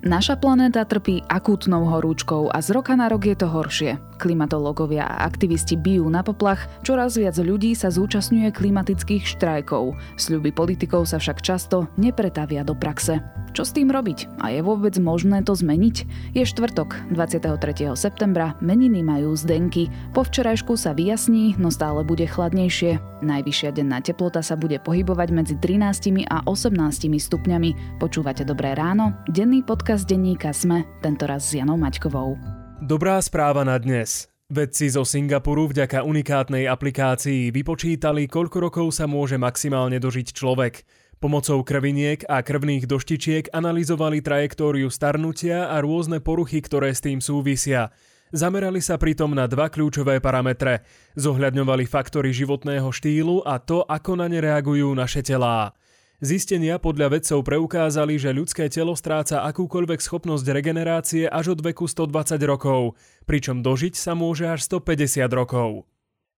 Naša planéta trpí akútnou horúčkou a z roka na rok je to horšie. Klimatológovia a aktivisti bijú na poplach, čoraz viac ľudí sa zúčastňuje klimatických štrajkov. Sľuby politikov sa však často nepretavia do praxe. Čo s tým robiť? A je vôbec možné to zmeniť? Je štvrtok, 23. septembra, meniny majú zdenky. Po včerajšku sa vyjasní, no stále bude chladnejšie. Najvyššia denná teplota sa bude pohybovať medzi 13 a 18 stupňami. Počúvate Dobré ráno? Denný podcast denníka Sme, tentoraz s Janou Maťkovou. Dobrá správa na dnes. Vedci zo Singapuru vďaka unikátnej aplikácii vypočítali, koľko rokov sa môže maximálne dožiť človek. Pomocou krviniek a krvných doštičiek analyzovali trajektóriu starnutia a rôzne poruchy, ktoré s tým súvisia. Zamerali sa pritom na dva kľúčové parametre. Zohľadňovali faktory životného štýlu a to, ako na ne reagujú naše telá. Zistenia podľa vedcov preukázali, že ľudské telo stráca akúkoľvek schopnosť regenerácie až od veku 120 rokov, pričom dožiť sa môže až 150 rokov.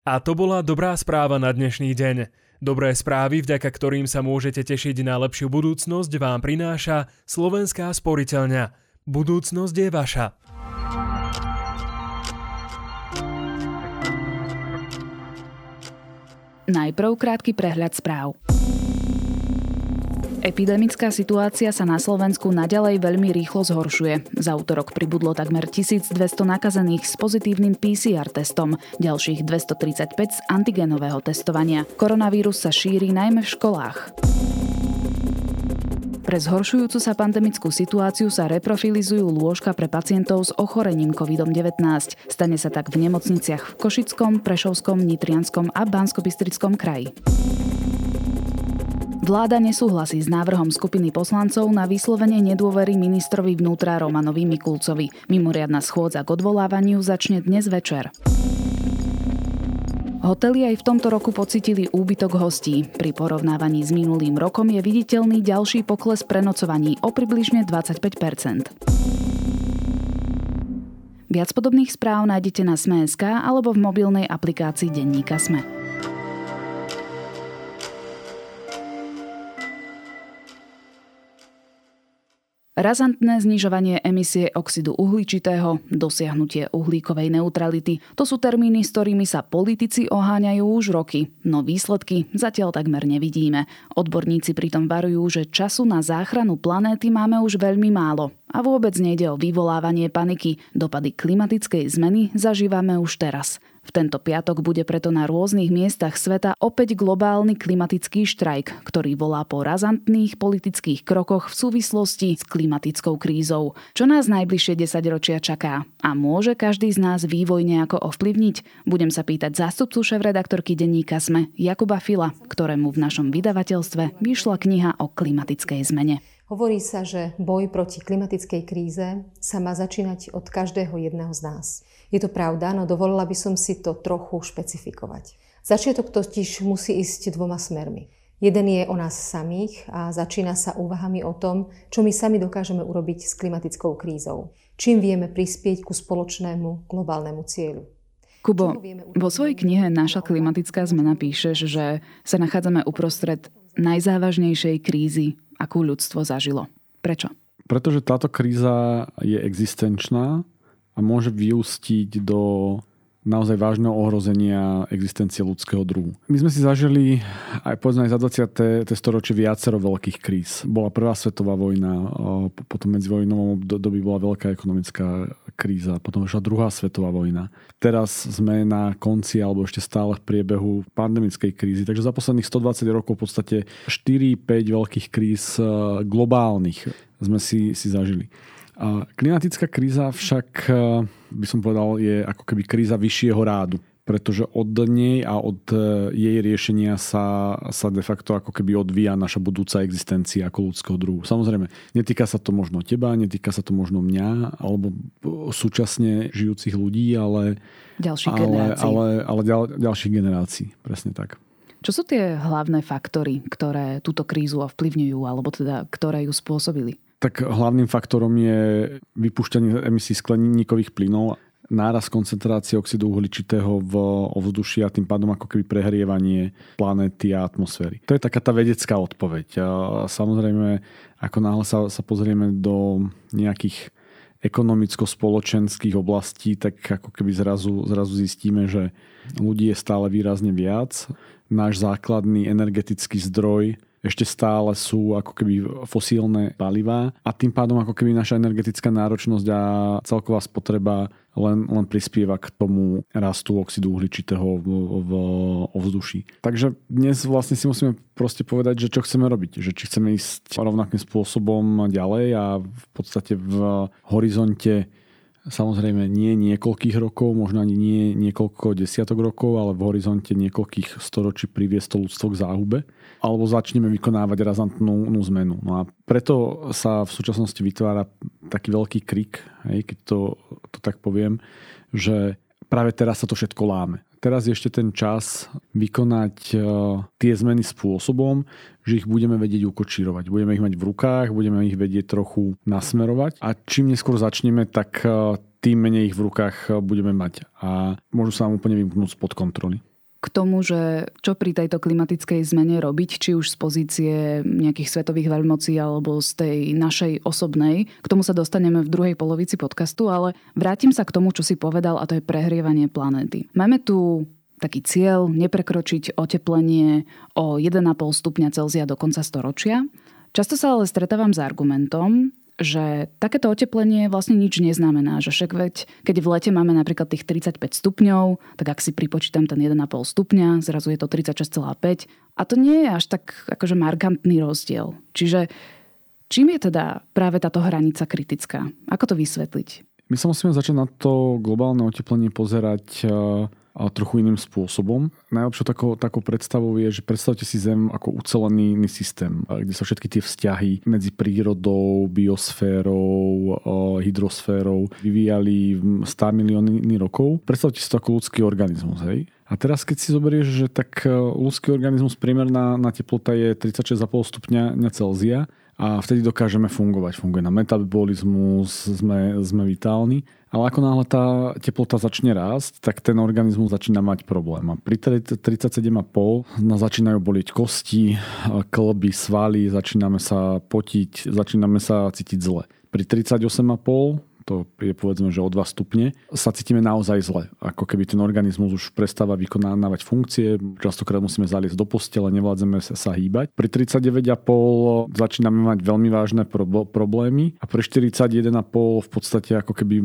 A to bola dobrá správa na dnešný deň. Dobré správy, vďaka ktorým sa môžete tešiť na lepšiu budúcnosť, vám prináša Slovenská sporiteľňa. Budúcnosť je vaša. Najprv krátky prehľad správ. Epidemická situácia sa na Slovensku naďalej veľmi rýchlo zhoršuje. Za útorok pribudlo takmer 1200 nakazených s pozitívnym PCR testom, ďalších 235 z antigenového testovania. Koronavírus sa šíri najmä v školách. Pre zhoršujúcu sa pandemickú situáciu sa reprofilizujú lôžka pre pacientov s ochorením COVID-19. Stane sa tak v nemocniciach v Košickom, Prešovskom, Nitrianskom a Banskobistrickom kraji. Vláda nesúhlasí s návrhom skupiny poslancov na vyslovenie nedôvery ministrovi vnútra Romanovi Mikulcovi. Mimoriadna schôdza k odvolávaniu začne dnes večer. Hotely aj v tomto roku pocitili úbytok hostí. Pri porovnávaní s minulým rokom je viditeľný ďalší pokles prenocovaní o približne 25% Viac podobných správ nájdete na Sme.sk alebo v mobilnej aplikácii Denníka Sme. Razantné znižovanie emisie oxidu uhličitého, dosiahnutie uhlíkovej neutrality. To sú termíny, s ktorými sa politici oháňajú už roky, no výsledky zatiaľ takmer nevidíme. Odborníci pritom varujú, že času na záchranu planéty máme už veľmi málo. A vôbec nejde o vyvolávanie paniky. Dopady klimatickej zmeny zažívame už teraz. V tento piatok bude preto na rôznych miestach sveta opäť globálny klimatický štrajk, ktorý volá po razantných politických krokoch v súvislosti s klimatickou krízou. Čo nás najbližšie 10 ročia čaká? A môže každý z nás vývoj nejako ovplyvniť? Budem sa pýtať zástupcu šéf-redaktorky denníka SME Jakuba Fila, ktorému v našom vydavateľstve vyšla kniha o klimatickej zmene. Hovorí sa, že boj proti klimatickej kríze sa má začínať od každého jedného z nás. Je to pravda, no dovolila by som si to trochu špecifikovať. Začiatok totiž musí ísť dvoma smermi. Jeden je o nás samých a začína sa úvahami o tom, čo my sami dokážeme urobiť s klimatickou krízou. Čím vieme prispieť ku spoločnému globálnemu cieľu. Kubo, vo svojej knihe Naša klimatická zmena píšeš, že sa nachádzame uprostred najzávažnejšej krízy, akú ľudstvo zažilo. Prečo? Pretože táto kríza je existenčná a môže vyústiť do naozaj vážneho ohrozenia existencie ľudského druhu. My sme si zažili aj povedzme aj za 20. storočie viacero veľkých kríz. Bola prvá svetová vojna, potom medzi vojnovom doby bola veľká ekonomická kríza, potom išla druhá svetová vojna. Teraz sme na konci alebo ešte stále v priebehu pandemickej krízy. Takže za posledných 120 rokov v podstate 4-5 veľkých kríz globálnych sme si, si zažili. Klimatická kríza však, e, by som povedal, je ako keby kríza vyššieho rádu pretože od nej a od e, jej riešenia sa, sa de facto ako keby odvíja naša budúca existencia ako ľudského druhu. Samozrejme, netýka sa to možno teba, netýka sa to možno mňa, alebo súčasne žijúcich ľudí, ale, ďalších ale, generácií. ale, ale ďal, ďalších generácií. Presne tak. Čo sú tie hlavné faktory, ktoré túto krízu ovplyvňujú, alebo teda ktoré ju spôsobili? Tak hlavným faktorom je vypúšťanie emisí skleníkových plynov. náraz koncentrácie oxidu uhličitého v ovzduši a tým pádom ako keby prehrievanie planéty a atmosféry. To je taká tá vedecká odpoveď. Samozrejme, ako náhle sa, sa pozrieme do nejakých ekonomicko-spoločenských oblastí, tak ako keby zrazu, zrazu zistíme, že ľudí je stále výrazne viac. Náš základný energetický zdroj ešte stále sú ako keby fosílne palivá a tým pádom ako keby naša energetická náročnosť a celková spotreba len, len prispieva k tomu rastu oxidu uhličitého v, v ovzduší. Takže dnes vlastne si musíme proste povedať, že čo chceme robiť. Že či chceme ísť rovnakým spôsobom ďalej a v podstate v horizonte Samozrejme nie niekoľkých rokov, možno ani nie niekoľko desiatok rokov, ale v horizonte niekoľkých storočí priviesť to ľudstvo k záhube. Alebo začneme vykonávať razantnú zmenu. No a preto sa v súčasnosti vytvára taký veľký krik, hej, keď to, to tak poviem, že práve teraz sa to všetko láme teraz je ešte ten čas vykonať e, tie zmeny spôsobom, že ich budeme vedieť ukočírovať. Budeme ich mať v rukách, budeme ich vedieť trochu nasmerovať a čím neskôr začneme, tak e, tým menej ich v rukách e, budeme mať a môžu sa nám úplne vymknúť spod kontroly k tomu, že čo pri tejto klimatickej zmene robiť, či už z pozície nejakých svetových veľmocí alebo z tej našej osobnej. K tomu sa dostaneme v druhej polovici podcastu, ale vrátim sa k tomu, čo si povedal, a to je prehrievanie planéty. Máme tu taký cieľ neprekročiť oteplenie o 1,5 stupňa Celzia do konca storočia. Často sa ale stretávam s argumentom, že takéto oteplenie vlastne nič neznamená. Že však veď, keď v lete máme napríklad tých 35 stupňov, tak ak si pripočítam ten 1,5 stupňa, zrazu je to 36,5 a to nie je až tak akože markantný rozdiel. Čiže čím je teda práve táto hranica kritická? Ako to vysvetliť? My sa musíme začať na to globálne oteplenie pozerať a trochu iným spôsobom. Najlepšou takou, takou predstavou je, že predstavte si Zem ako ucelený systém, kde sa všetky tie vzťahy medzi prírodou, biosférou, hydrosférou vyvíjali 100 milióny rokov. Predstavte si to ako ľudský organizmus. Hej? A teraz keď si zoberieš, že tak e, ľudský organizmus priemerná na teplota je 36,5 stupňa Celzia a vtedy dokážeme fungovať. Funguje na metabolizmus, sme, sme vitálni. Ale ako náhle tá teplota začne rásť, tak ten organizmus začína mať problém. A pri 37,5 nás začínajú boliť kosti, klby, svaly, začíname sa potiť, začíname sa cítiť zle. Pri 38,5 to je povedzme, že o 2 stupne, sa cítime naozaj zle. Ako keby ten organizmus už prestáva vykonávať funkcie, častokrát musíme zaliesť do postele, nevládzeme sa, sa hýbať. Pri 39,5 začíname mať veľmi vážne pro- problémy a pri 41,5 v podstate ako keby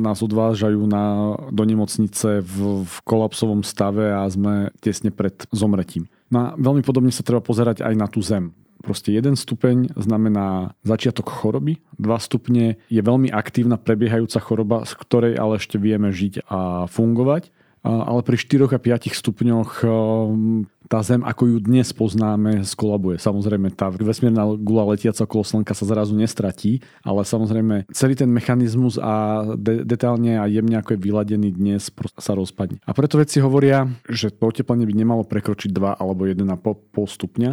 nás odvážajú na, do nemocnice v, v kolapsovom stave a sme tesne pred zomretím. No a veľmi podobne sa treba pozerať aj na tú zem. Proste jeden stupeň znamená začiatok choroby, dva stupne je veľmi aktívna prebiehajúca choroba, z ktorej ale ešte vieme žiť a fungovať. Ale pri 4 a 5 stupňoch um, tá Zem, ako ju dnes poznáme, skolabuje. Samozrejme, tá vesmírna gula letiaca okolo Slnka sa zrazu nestratí, ale samozrejme celý ten mechanizmus a de- detálne a jemne ako je vyladený dnes sa rozpadne. A preto vedci hovoria, že to oteplenie by nemalo prekročiť 2 alebo 1,5 stupňa,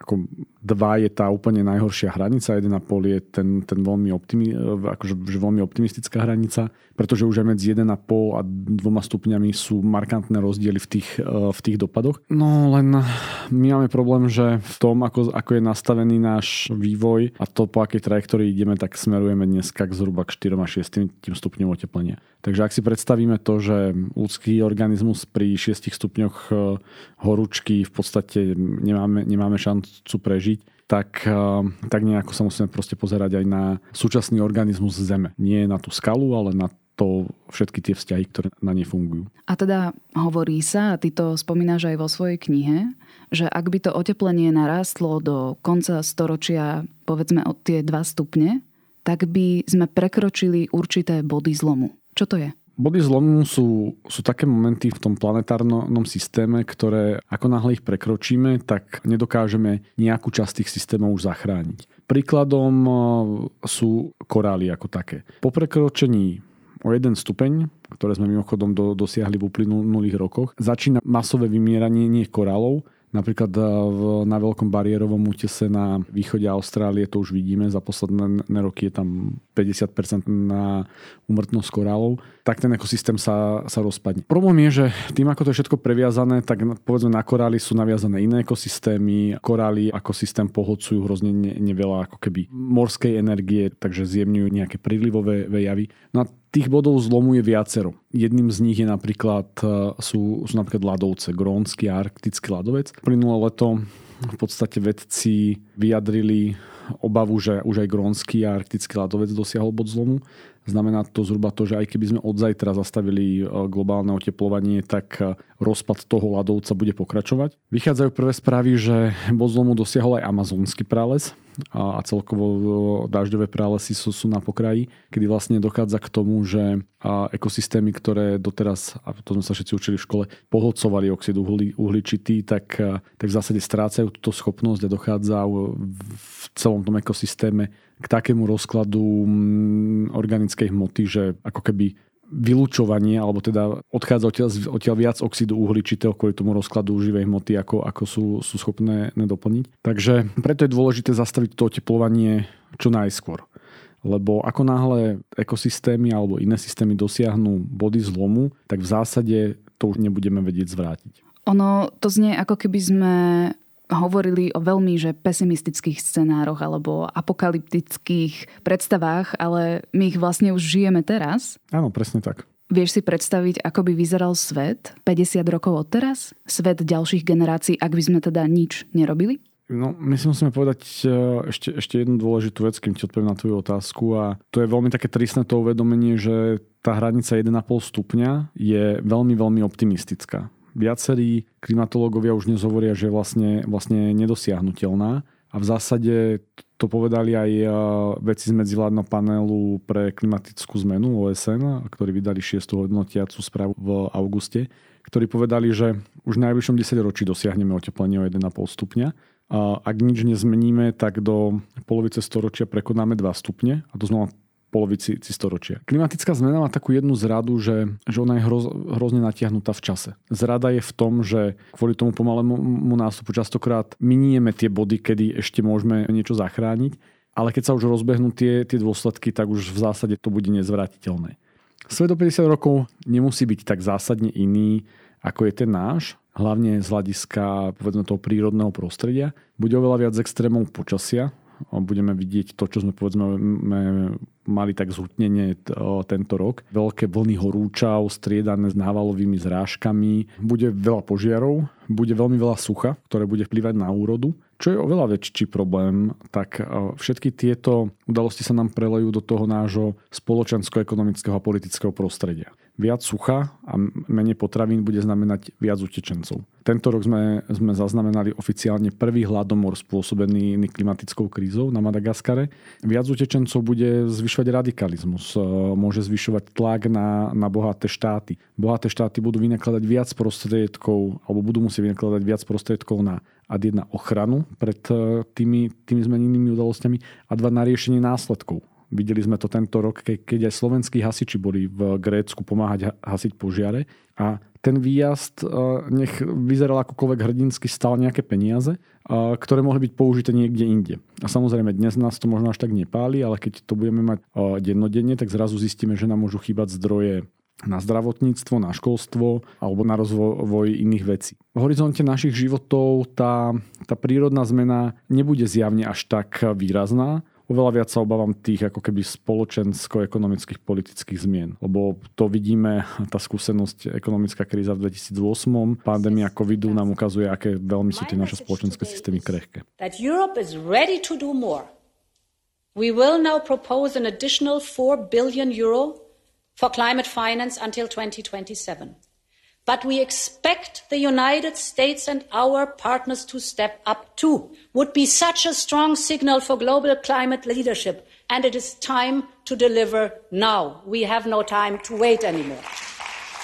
ako 2 je tá úplne najhoršia hranica, 1,5 je ten, ten veľmi, optimi, akože, že veľmi optimistická hranica, pretože už aj medzi 1,5 a 2 stupňami sú markantné rozdiely v tých, e, v tých dopadoch. No len my máme problém, že v tom, ako, ako je nastavený náš vývoj a to, po akej trajektórii ideme, tak smerujeme dneska k zhruba k 4 a 6 stupňom oteplenia. Takže ak si predstavíme to, že ľudský organizmus pri 6 stupňoch e, horúčky v podstate nemáme, nemáme šancu prežiť, tak, e, tak nejako sa musíme proste pozerať aj na súčasný organizmus Zeme. Nie na tú skalu, ale na to všetky tie vzťahy, ktoré na nej fungujú. A teda hovorí sa, a ty to spomínaš aj vo svojej knihe, že ak by to oteplenie narástlo do konca storočia povedzme od tie 2 stupne, tak by sme prekročili určité body zlomu. Čo to je? Body zlomu sú, sú také momenty v tom planetárnom systéme, ktoré ako náhle ich prekročíme, tak nedokážeme nejakú časť tých systémov už zachrániť. Príkladom e, sú korály ako také. Po prekročení o jeden stupeň, ktoré sme mimochodom do, dosiahli v uplynulých rokoch, začína masové vymieranie nie korálov, Napríklad e, v, na veľkom bariérovom útese na východe Austrálie to už vidíme, za posledné roky je tam 50% na umrtnosť korálov, tak ten ekosystém sa, sa rozpadne. Problém je, že tým, ako to je všetko previazané, tak povedzme na korály sú naviazané iné ekosystémy. Korály ako systém pohodcujú hrozne ne, neveľa ako keby morskej energie, takže zjemňujú nejaké prílivové javy. No a tých bodov zlomu je viacero. Jedným z nich je napríklad, e, sú, sú napríklad ľadovce, grónsky a arktický ľadovec. Plynulé leto v podstate vedci vyjadrili obavu, že už aj grónsky a arktický ľadovec dosiahol bod zlomu. Znamená to zhruba to, že aj keby sme od zajtra zastavili e, globálne oteplovanie, tak e, rozpad toho ľadovca bude pokračovať. Vychádzajú prvé správy, že bod zlomu dosiahol aj amazonský prales a celkovo e, dažďové pralesy sú, sú na pokraji, kedy vlastne dochádza k tomu, že ekosystémy, ktoré doteraz, a to sme sa všetci učili v škole, pohodcovali oxid uhličitý, tak, tak v zásade strácajú túto schopnosť a dochádza v celom tom ekosystéme k takému rozkladu mm, organickej hmoty, že ako keby vylúčovanie, alebo teda odchádza odtiaľ, odtiaľ viac oxidu uhličitého kvôli tomu rozkladu živej hmoty, ako, ako sú, sú schopné nedoplniť. Takže preto je dôležité zastaviť to oteplovanie čo najskôr. Lebo ako náhle ekosystémy alebo iné systémy dosiahnu body zlomu, tak v zásade to už nebudeme vedieť zvrátiť. Ono to znie ako keby sme hovorili o veľmi že pesimistických scenároch alebo apokalyptických predstavách, ale my ich vlastne už žijeme teraz. Áno, presne tak. Vieš si predstaviť, ako by vyzeral svet 50 rokov od teraz? Svet ďalších generácií, ak by sme teda nič nerobili? No, my si musíme povedať e, ešte, ešte jednu dôležitú vec, kým ti odpoviem na tvoju otázku a to je veľmi také tristné to uvedomenie, že tá hranica 1,5 stupňa je veľmi, veľmi optimistická viacerí klimatológovia už dnes hovoria, že vlastne, vlastne nedosiahnutelná. A v zásade to povedali aj e, veci z medzivládneho panelu pre klimatickú zmenu OSN, ktorí vydali 6. hodnotiacu správu v auguste, ktorí povedali, že už v najbližšom 10 ročí dosiahneme oteplenie o 1,5 stupňa. Ak nič nezmeníme, tak do polovice storočia prekonáme 2 stupne a to znamená polovici storočia. Klimatická zmena má takú jednu zradu, že, že ona je hroz, hrozne natiahnutá v čase. Zrada je v tom, že kvôli tomu pomalému nástupu častokrát minieme tie body, kedy ešte môžeme niečo zachrániť, ale keď sa už rozbehnú tie, tie dôsledky, tak už v zásade to bude nezvratiteľné. Svet do 50 rokov nemusí byť tak zásadne iný, ako je ten náš, hlavne z hľadiska povedzme toho prírodného prostredia. Bude oveľa viac extrémov počasia, budeme vidieť to, čo sme povedzme mali tak zhutnenie tento rok. Veľké vlny horúčav, striedané s návalovými zrážkami. Bude veľa požiarov, bude veľmi veľa sucha, ktoré bude vplyvať na úrodu. Čo je oveľa väčší problém, tak všetky tieto udalosti sa nám prelejú do toho nášho spoločensko-ekonomického a politického prostredia viac sucha a menej potravín bude znamenať viac utečencov. Tento rok sme, sme zaznamenali oficiálne prvý hladomor spôsobený klimatickou krízou na Madagaskare. Viac utečencov bude zvyšovať radikalizmus, e, môže zvyšovať tlak na, na bohaté štáty. Bohaté štáty budú vynakladať viac prostriedkov alebo budú musieť vynakladať viac prostriedkov na ad jedna ochranu pred e, tými, tými zmenenými udalosťami a dva na riešenie následkov Videli sme to tento rok, keď aj slovenskí hasiči boli v Grécku pomáhať hasiť požiare a ten výjazd, e, nech vyzeral akokoľvek hrdinsky, stal nejaké peniaze, e, ktoré mohli byť použité niekde inde. A samozrejme, dnes nás to možno až tak nepáli, ale keď to budeme mať e, dennodenne, tak zrazu zistíme, že nám môžu chýbať zdroje na zdravotníctvo, na školstvo alebo na rozvoj iných vecí. V horizonte našich životov tá, tá prírodná zmena nebude zjavne až tak výrazná, oveľa viac sa obávam tých ako keby spoločensko-ekonomických politických zmien. Lebo to vidíme, tá skúsenosť, ekonomická kríza v 2008, pandémia covidu nám ukazuje, aké veľmi sú tie naše spoločenské systémy krehké. We will now propose an additional 4 billion euro for climate finance until 2027. But we expect the United States and our partners to step up too. Would be such a strong signal for global climate leadership. And it is time to deliver now. We have no time to wait anymore.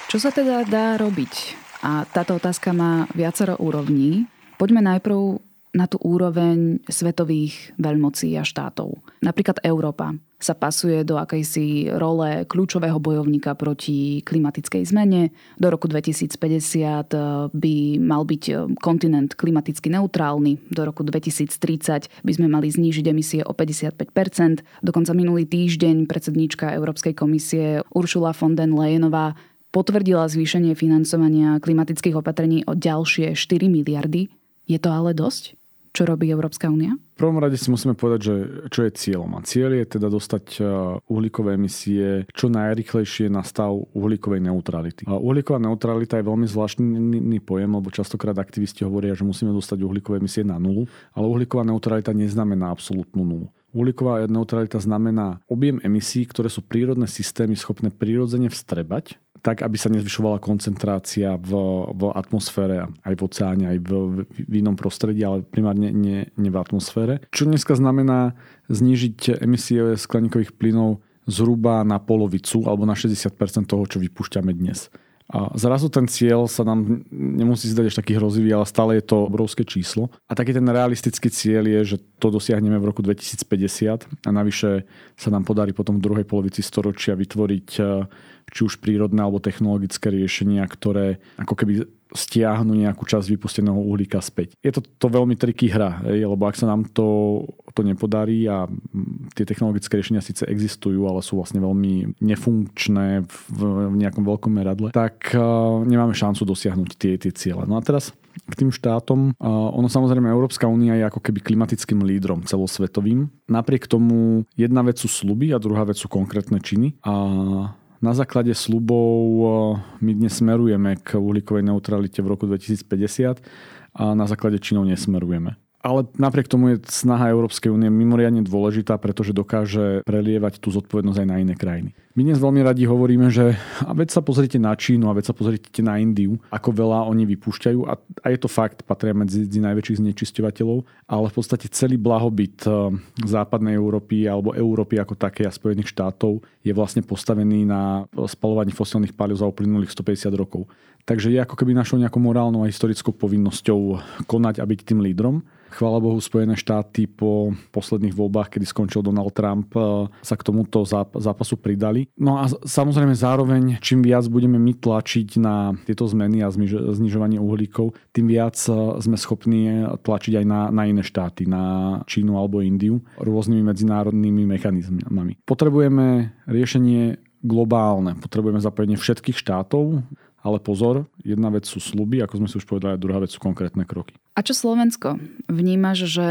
Čo sa teda dá robiť? A táto otázka má viacero úrovní. Poďme najprv na tú úroveň svetových veľmocí a štátov. Napríklad Európa sa pasuje do akejsi role kľúčového bojovníka proti klimatickej zmene. Do roku 2050 eh, by mal byť eh, kontinent klimaticky neutrálny. Do roku 2030 by sme mali znížiť emisie o 55% Dokonca minulý týždeň predsedníčka Európskej komisie Uršula von den Leyenová potvrdila zvýšenie financovania klimatických opatrení o ďalšie 4 miliardy. Je to ale dosť? Čo robí Európska únia? V prvom rade si musíme povedať, že čo je cieľom. A cieľ je teda dostať e, uhlíkové emisie čo najrychlejšie na stav uhlíkovej neutrality. A uhlíková neutralita je veľmi zvláštny pojem, lebo častokrát aktivisti hovoria, že musíme dostať uhlíkové emisie na nulu, ale uhlíková neutralita neznamená absolútnu nulu. Uhlíková neutralita znamená objem emisí, ktoré sú prírodné systémy schopné prírodzene vstrebať tak, aby sa nezvyšovala koncentrácia v, v atmosfére, aj v oceáne, aj v, v inom prostredí, ale primárne nie, nie v atmosfére. Čo dneska znamená znížiť emisie skleníkových plynov zhruba na polovicu alebo na 60% toho, čo vypúšťame dnes. A zrazu ten cieľ sa nám nemusí zdať až taký hrozivý, ale stále je to obrovské číslo. A taký ten realistický cieľ je, že to dosiahneme v roku 2050 a navyše sa nám podarí potom v druhej polovici storočia vytvoriť či už prírodné alebo technologické riešenia, ktoré ako keby stiahnu nejakú časť vypusteného uhlíka späť. Je to, to veľmi triky hra, lebo ak sa nám to, to nepodarí a tie technologické riešenia síce existujú, ale sú vlastne veľmi nefunkčné v, v nejakom veľkom meradle, tak uh, nemáme šancu dosiahnuť tie, tie ciele. No a teraz k tým štátom. Uh, ono samozrejme Európska únia je ako keby klimatickým lídrom celosvetovým. Napriek tomu jedna vec sú sluby a druhá vec sú konkrétne činy. A na základe slubov eh, my dnes smerujeme k uhlíkovej neutralite v roku 2050 a na základe činov nesmerujeme. Ale napriek tomu je snaha Európskej únie mimoriadne dôležitá, pretože dokáže prelievať tú zodpovednosť aj na iné krajiny. My dnes veľmi radi hovoríme, že a veď sa pozrite na Čínu a veď sa pozrite na Indiu, ako veľa oni vypúšťajú a, a je to fakt, patria medzi, medzi najväčších znečisťovateľov, ale v podstate celý blahobyt eh, západnej Európy alebo Európy ako také a Spojených štátov je vlastne postavený na spalovaní fosilných palív za uplynulých 150 rokov. Takže je ako keby našou nejakou morálnou a historickou povinnosťou konať a byť tým lídrom. Chvála Bohu, Spojené štáty po posledných voľbách, kedy skončil Donald Trump, e, sa k tomuto zápasu pridali. No a samozrejme zároveň, čím viac budeme my tlačiť na tieto zmeny a znižovanie uhlíkov, tým viac e, sme schopní tlačiť aj na, na iné štáty, na Čínu alebo Indiu, rôznymi medzinárodnými mechanizmami. Potrebujeme riešenie globálne. Potrebujeme zapojenie všetkých štátov, ale pozor, jedna vec sú sluby, ako sme si už povedali, a druhá vec sú konkrétne kroky. A čo Slovensko? Vnímaš, že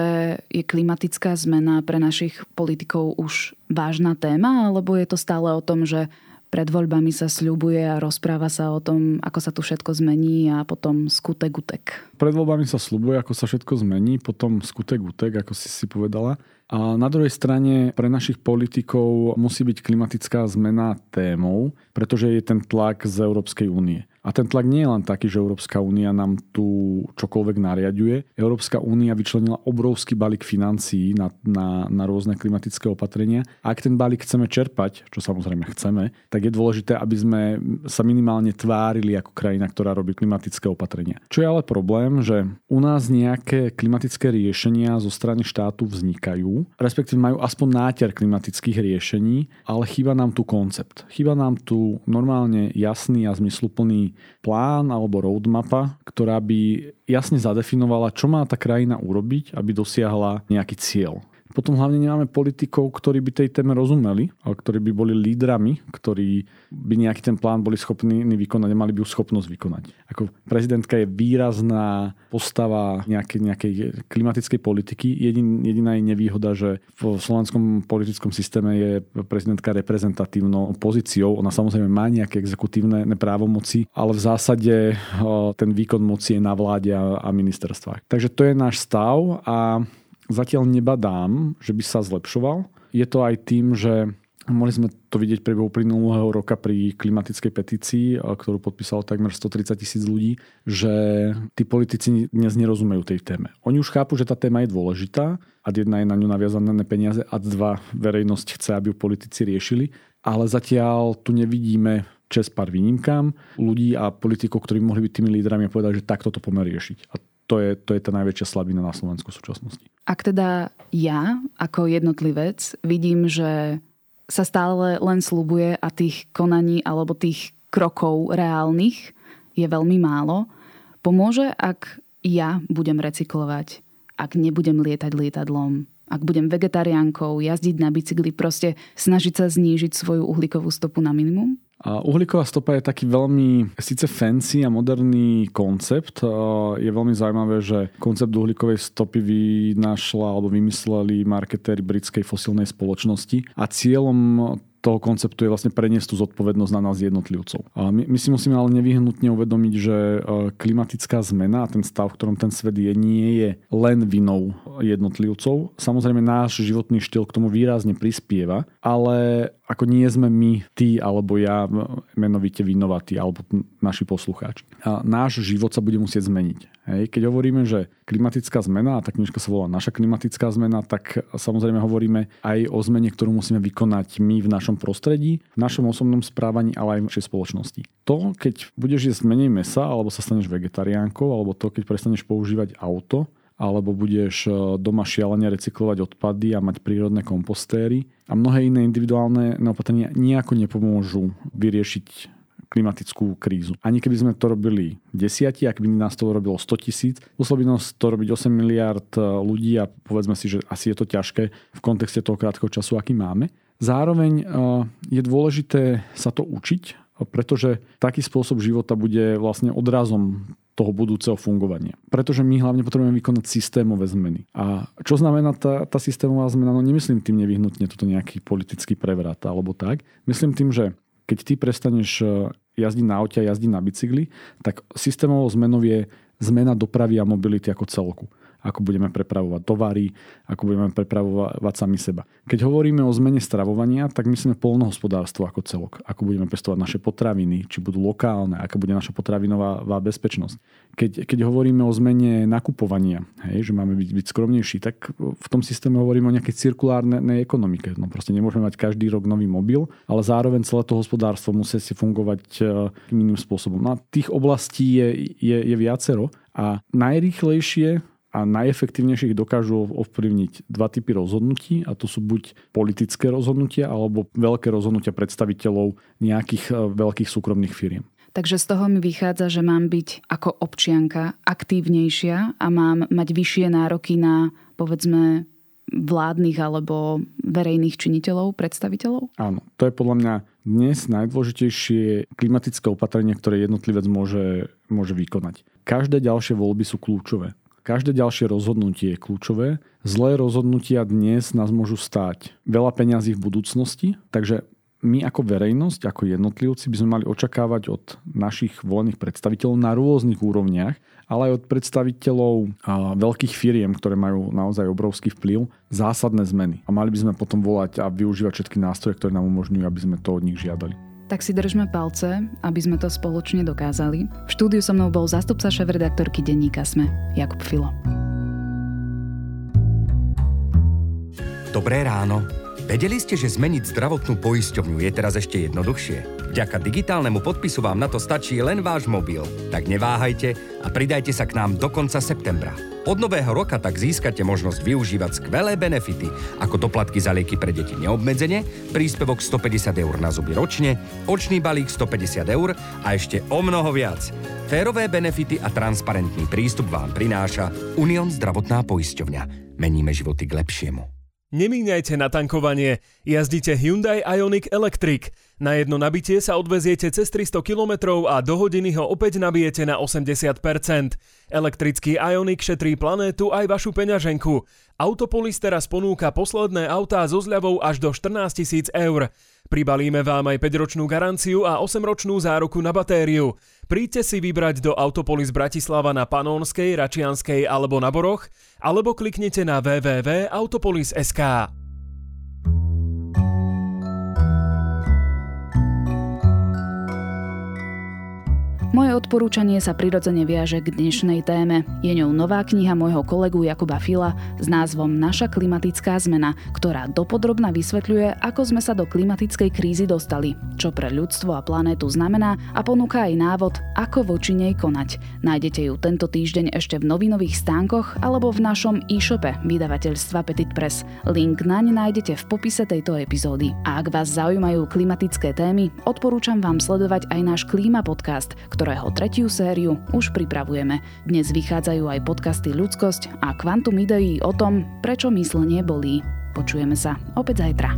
je klimatická zmena pre našich politikov už vážna téma, alebo je to stále o tom, že pred voľbami sa sľubuje a rozpráva sa o tom, ako sa tu všetko zmení a potom skutek utek. Pred voľbami sa sľubuje, ako sa všetko zmení, potom skutek utek, ako si si povedala. A na druhej strane pre našich politikov musí byť klimatická zmena témou, pretože je ten tlak z Európskej únie. A ten tlak nie je len taký, že Európska únia nám tu čokoľvek nariaduje. Európska únia vyčlenila obrovský balík financií na, na, na rôzne klimatické opatrenia. A ak ten balík chceme čerpať, čo samozrejme chceme, tak je dôležité, aby sme sa minimálne tvárili ako krajina, ktorá robí klimatické opatrenia. Čo je ale problém, že u nás nejaké klimatické riešenia zo strany štátu vznikajú, respektíve majú aspoň náter klimatických riešení, ale chýba nám tu koncept. Chýba nám tu normálne jasný a zmysluplný plán alebo roadmapa, ktorá by jasne zadefinovala, čo má tá krajina urobiť, aby dosiahla nejaký cieľ. Potom hlavne nemáme politikov, ktorí by tej téme rozumeli, ale ktorí by boli lídrami, ktorí by nejaký ten plán boli schopní vykonať, nemali by ju schopnosť vykonať. Ako prezidentka je výrazná postava nejakej, nejakej klimatickej politiky. Jedin, jediná je nevýhoda, že v slovenskom politickom systéme je prezidentka reprezentatívnou pozíciou. Ona samozrejme má nejaké exekutívne právomoci, ale v zásade ten výkon moci je na vláde a ministerstvách. Takže to je náš stav a zatiaľ nebadám, že by sa zlepšoval. Je to aj tým, že Mohli sme to vidieť priebehu uplynulého roka pri klimatickej petícii, ktorú podpísalo takmer 130 tisíc ľudí, že tí politici dnes nerozumejú tej téme. Oni už chápu, že tá téma je dôležitá a jedna je na ňu naviazané peniaze a dva verejnosť chce, aby ju politici riešili, ale zatiaľ tu nevidíme čes pár výnimkám ľudí a politikov, ktorí mohli byť tými lídrami a povedať, že takto to pomer riešiť. A to je, to je tá najväčšia slabina na Slovensku v súčasnosti. Ak teda ja ako jednotlivec vidím, že sa stále len slubuje a tých konaní alebo tých krokov reálnych je veľmi málo, pomôže, ak ja budem recyklovať, ak nebudem lietať lietadlom, ak budem vegetariánkou, jazdiť na bicykli, proste snažiť sa znížiť svoju uhlíkovú stopu na minimum? A uhlíková stopa je taký veľmi síce fancy a moderný koncept. Je veľmi zaujímavé, že koncept uhlíkovej stopy vynašla alebo vymysleli marketéri britskej fosilnej spoločnosti a cieľom toho konceptu je vlastne preniesť tú zodpovednosť na nás jednotlivcov. My, my si musíme ale nevyhnutne uvedomiť, že e, klimatická zmena a ten stav, v ktorom ten svet je, nie je len vinou jednotlivcov. Samozrejme náš životný štýl k tomu výrazne prispieva, ale ako nie sme my, ty alebo ja menovite vinovatí alebo naši poslucháči. A náš život sa bude musieť zmeniť. Hej. Keď hovoríme, že klimatická zmena, a tá knižka sa volá Naša klimatická zmena, tak samozrejme hovoríme aj o zmene, ktorú musíme vykonať my v našom prostredí, v našom osobnom správaní, ale aj v našej spoločnosti. To, keď budeš jesť menej mesa, alebo sa staneš vegetariánkou, alebo to, keď prestaneš používať auto, alebo budeš e, doma šialene recyklovať odpady a mať prírodné kompostéry a mnohé iné individuálne opatrenia nejako nepomôžu vyriešiť klimatickú krízu. Ani keby sme to robili desiati, ak by nás to robilo 100 tisíc, muselo by nás to robiť 8 miliard e, ľudí a povedzme si, že asi je to ťažké v kontexte toho krátkeho času, aký máme. Zároveň e, je dôležité sa to učiť, pretože taký spôsob života bude vlastne odrazom toho budúceho fungovania. Pretože my hlavne potrebujeme vykonať systémové zmeny. A čo znamená tá, tá systémová zmena? No nemyslím tým nevyhnutne toto nejaký politický prevrat alebo tak. Myslím tým, že keď ty prestaneš e, jazdiť na aute a jazdiť na bicykli, tak systémovou zmenou je zmena dopravy a mobility ako celku ako budeme prepravovať tovary, ako budeme prepravovať sami seba. Keď hovoríme o zmene stravovania, tak myslíme polnohospodárstvo ako celok. Ako budeme pestovať naše potraviny, či budú lokálne, aká bude naša potravinová bezpečnosť. Keď, keď hovoríme o zmene nakupovania, hej, že máme byť, byť skromnejší, tak v tom systéme hovoríme o nejakej cirkulárnej ekonomike. No proste nemôžeme mať každý rok nový mobil, ale zároveň celé to hospodárstvo musí si fungovať e, iným spôsobom. No a tých oblastí je, je, je viacero a najrýchlejšie a najefektívnejšie ich dokážu ovplyvniť dva typy rozhodnutí a to sú buď politické rozhodnutia alebo veľké rozhodnutia predstaviteľov nejakých e, veľkých súkromných firiem. Takže z toho mi vychádza, že mám byť ako občianka aktívnejšia a mám mať vyššie nároky na, povedzme, vládnych alebo verejných činiteľov, predstaviteľov? Áno, to je podľa mňa dnes najdôležitejšie klimatické opatrenie, ktoré jednotlivec môže, môže vykonať. Každé ďalšie voľby sú kľúčové. Každé ďalšie rozhodnutie je kľúčové. Zlé rozhodnutia dnes nás môžu stáť veľa peňazí v budúcnosti, takže my ako verejnosť, ako jednotlivci by sme mali očakávať od našich volených predstaviteľov na rôznych úrovniach, ale aj od predstaviteľov veľkých firiem, ktoré majú naozaj obrovský vplyv, zásadné zmeny. A mali by sme potom volať a využívať všetky nástroje, ktoré nám umožňujú, aby sme to od nich žiadali. Tak si držme palce, aby sme to spoločne dokázali. V štúdiu so mnou bol zastupca šéf-redaktorky denníka Sme, Jakub Filo. Dobré ráno. Vedeli ste, že zmeniť zdravotnú poisťovňu je teraz ešte jednoduchšie? Vďaka digitálnemu podpisu vám na to stačí len váš mobil. Tak neváhajte a pridajte sa k nám do konca septembra. Od nového roka tak získate možnosť využívať skvelé benefity, ako doplatky za lieky pre deti neobmedzenie, príspevok 150 eur na zuby ročne, očný balík 150 eur a ešte o mnoho viac. Férové benefity a transparentný prístup vám prináša Unión zdravotná poisťovňa. Meníme životy k lepšiemu. Nemíňajte na tankovanie, jazdite Hyundai Ioniq Electric. Na jedno nabitie sa odveziete cez 300 km a do hodiny ho opäť nabijete na 80%. Elektrický Ioniq šetrí planétu aj vašu peňaženku. Autopolis teraz ponúka posledné autá so zľavou až do 14 000 eur. Pribalíme vám aj 5-ročnú garanciu a 8-ročnú záruku na batériu. Príďte si vybrať do Autopolis Bratislava na Panónskej, Račianskej alebo na Boroch, alebo kliknite na www.autopolis.sk. Moje odporúčanie sa prirodzene viaže k dnešnej téme. Je ňou nová kniha môjho kolegu Jakuba Fila s názvom Naša klimatická zmena, ktorá dopodrobna vysvetľuje, ako sme sa do klimatickej krízy dostali, čo pre ľudstvo a planétu znamená a ponúka aj návod, ako voči nej konať. Nájdete ju tento týždeň ešte v novinových stánkoch alebo v našom e-shope vydavateľstva Petit Press. Link naň nájdete v popise tejto epizódy. A ak vás zaujímajú klimatické témy, odporúčam vám sledovať aj náš Klíma podcast, ktorý ktorého tretiu sériu už pripravujeme. Dnes vychádzajú aj podcasty Ľudskosť a Kvantum ideí o tom, prečo myslenie bolí. Počujeme sa opäť zajtra.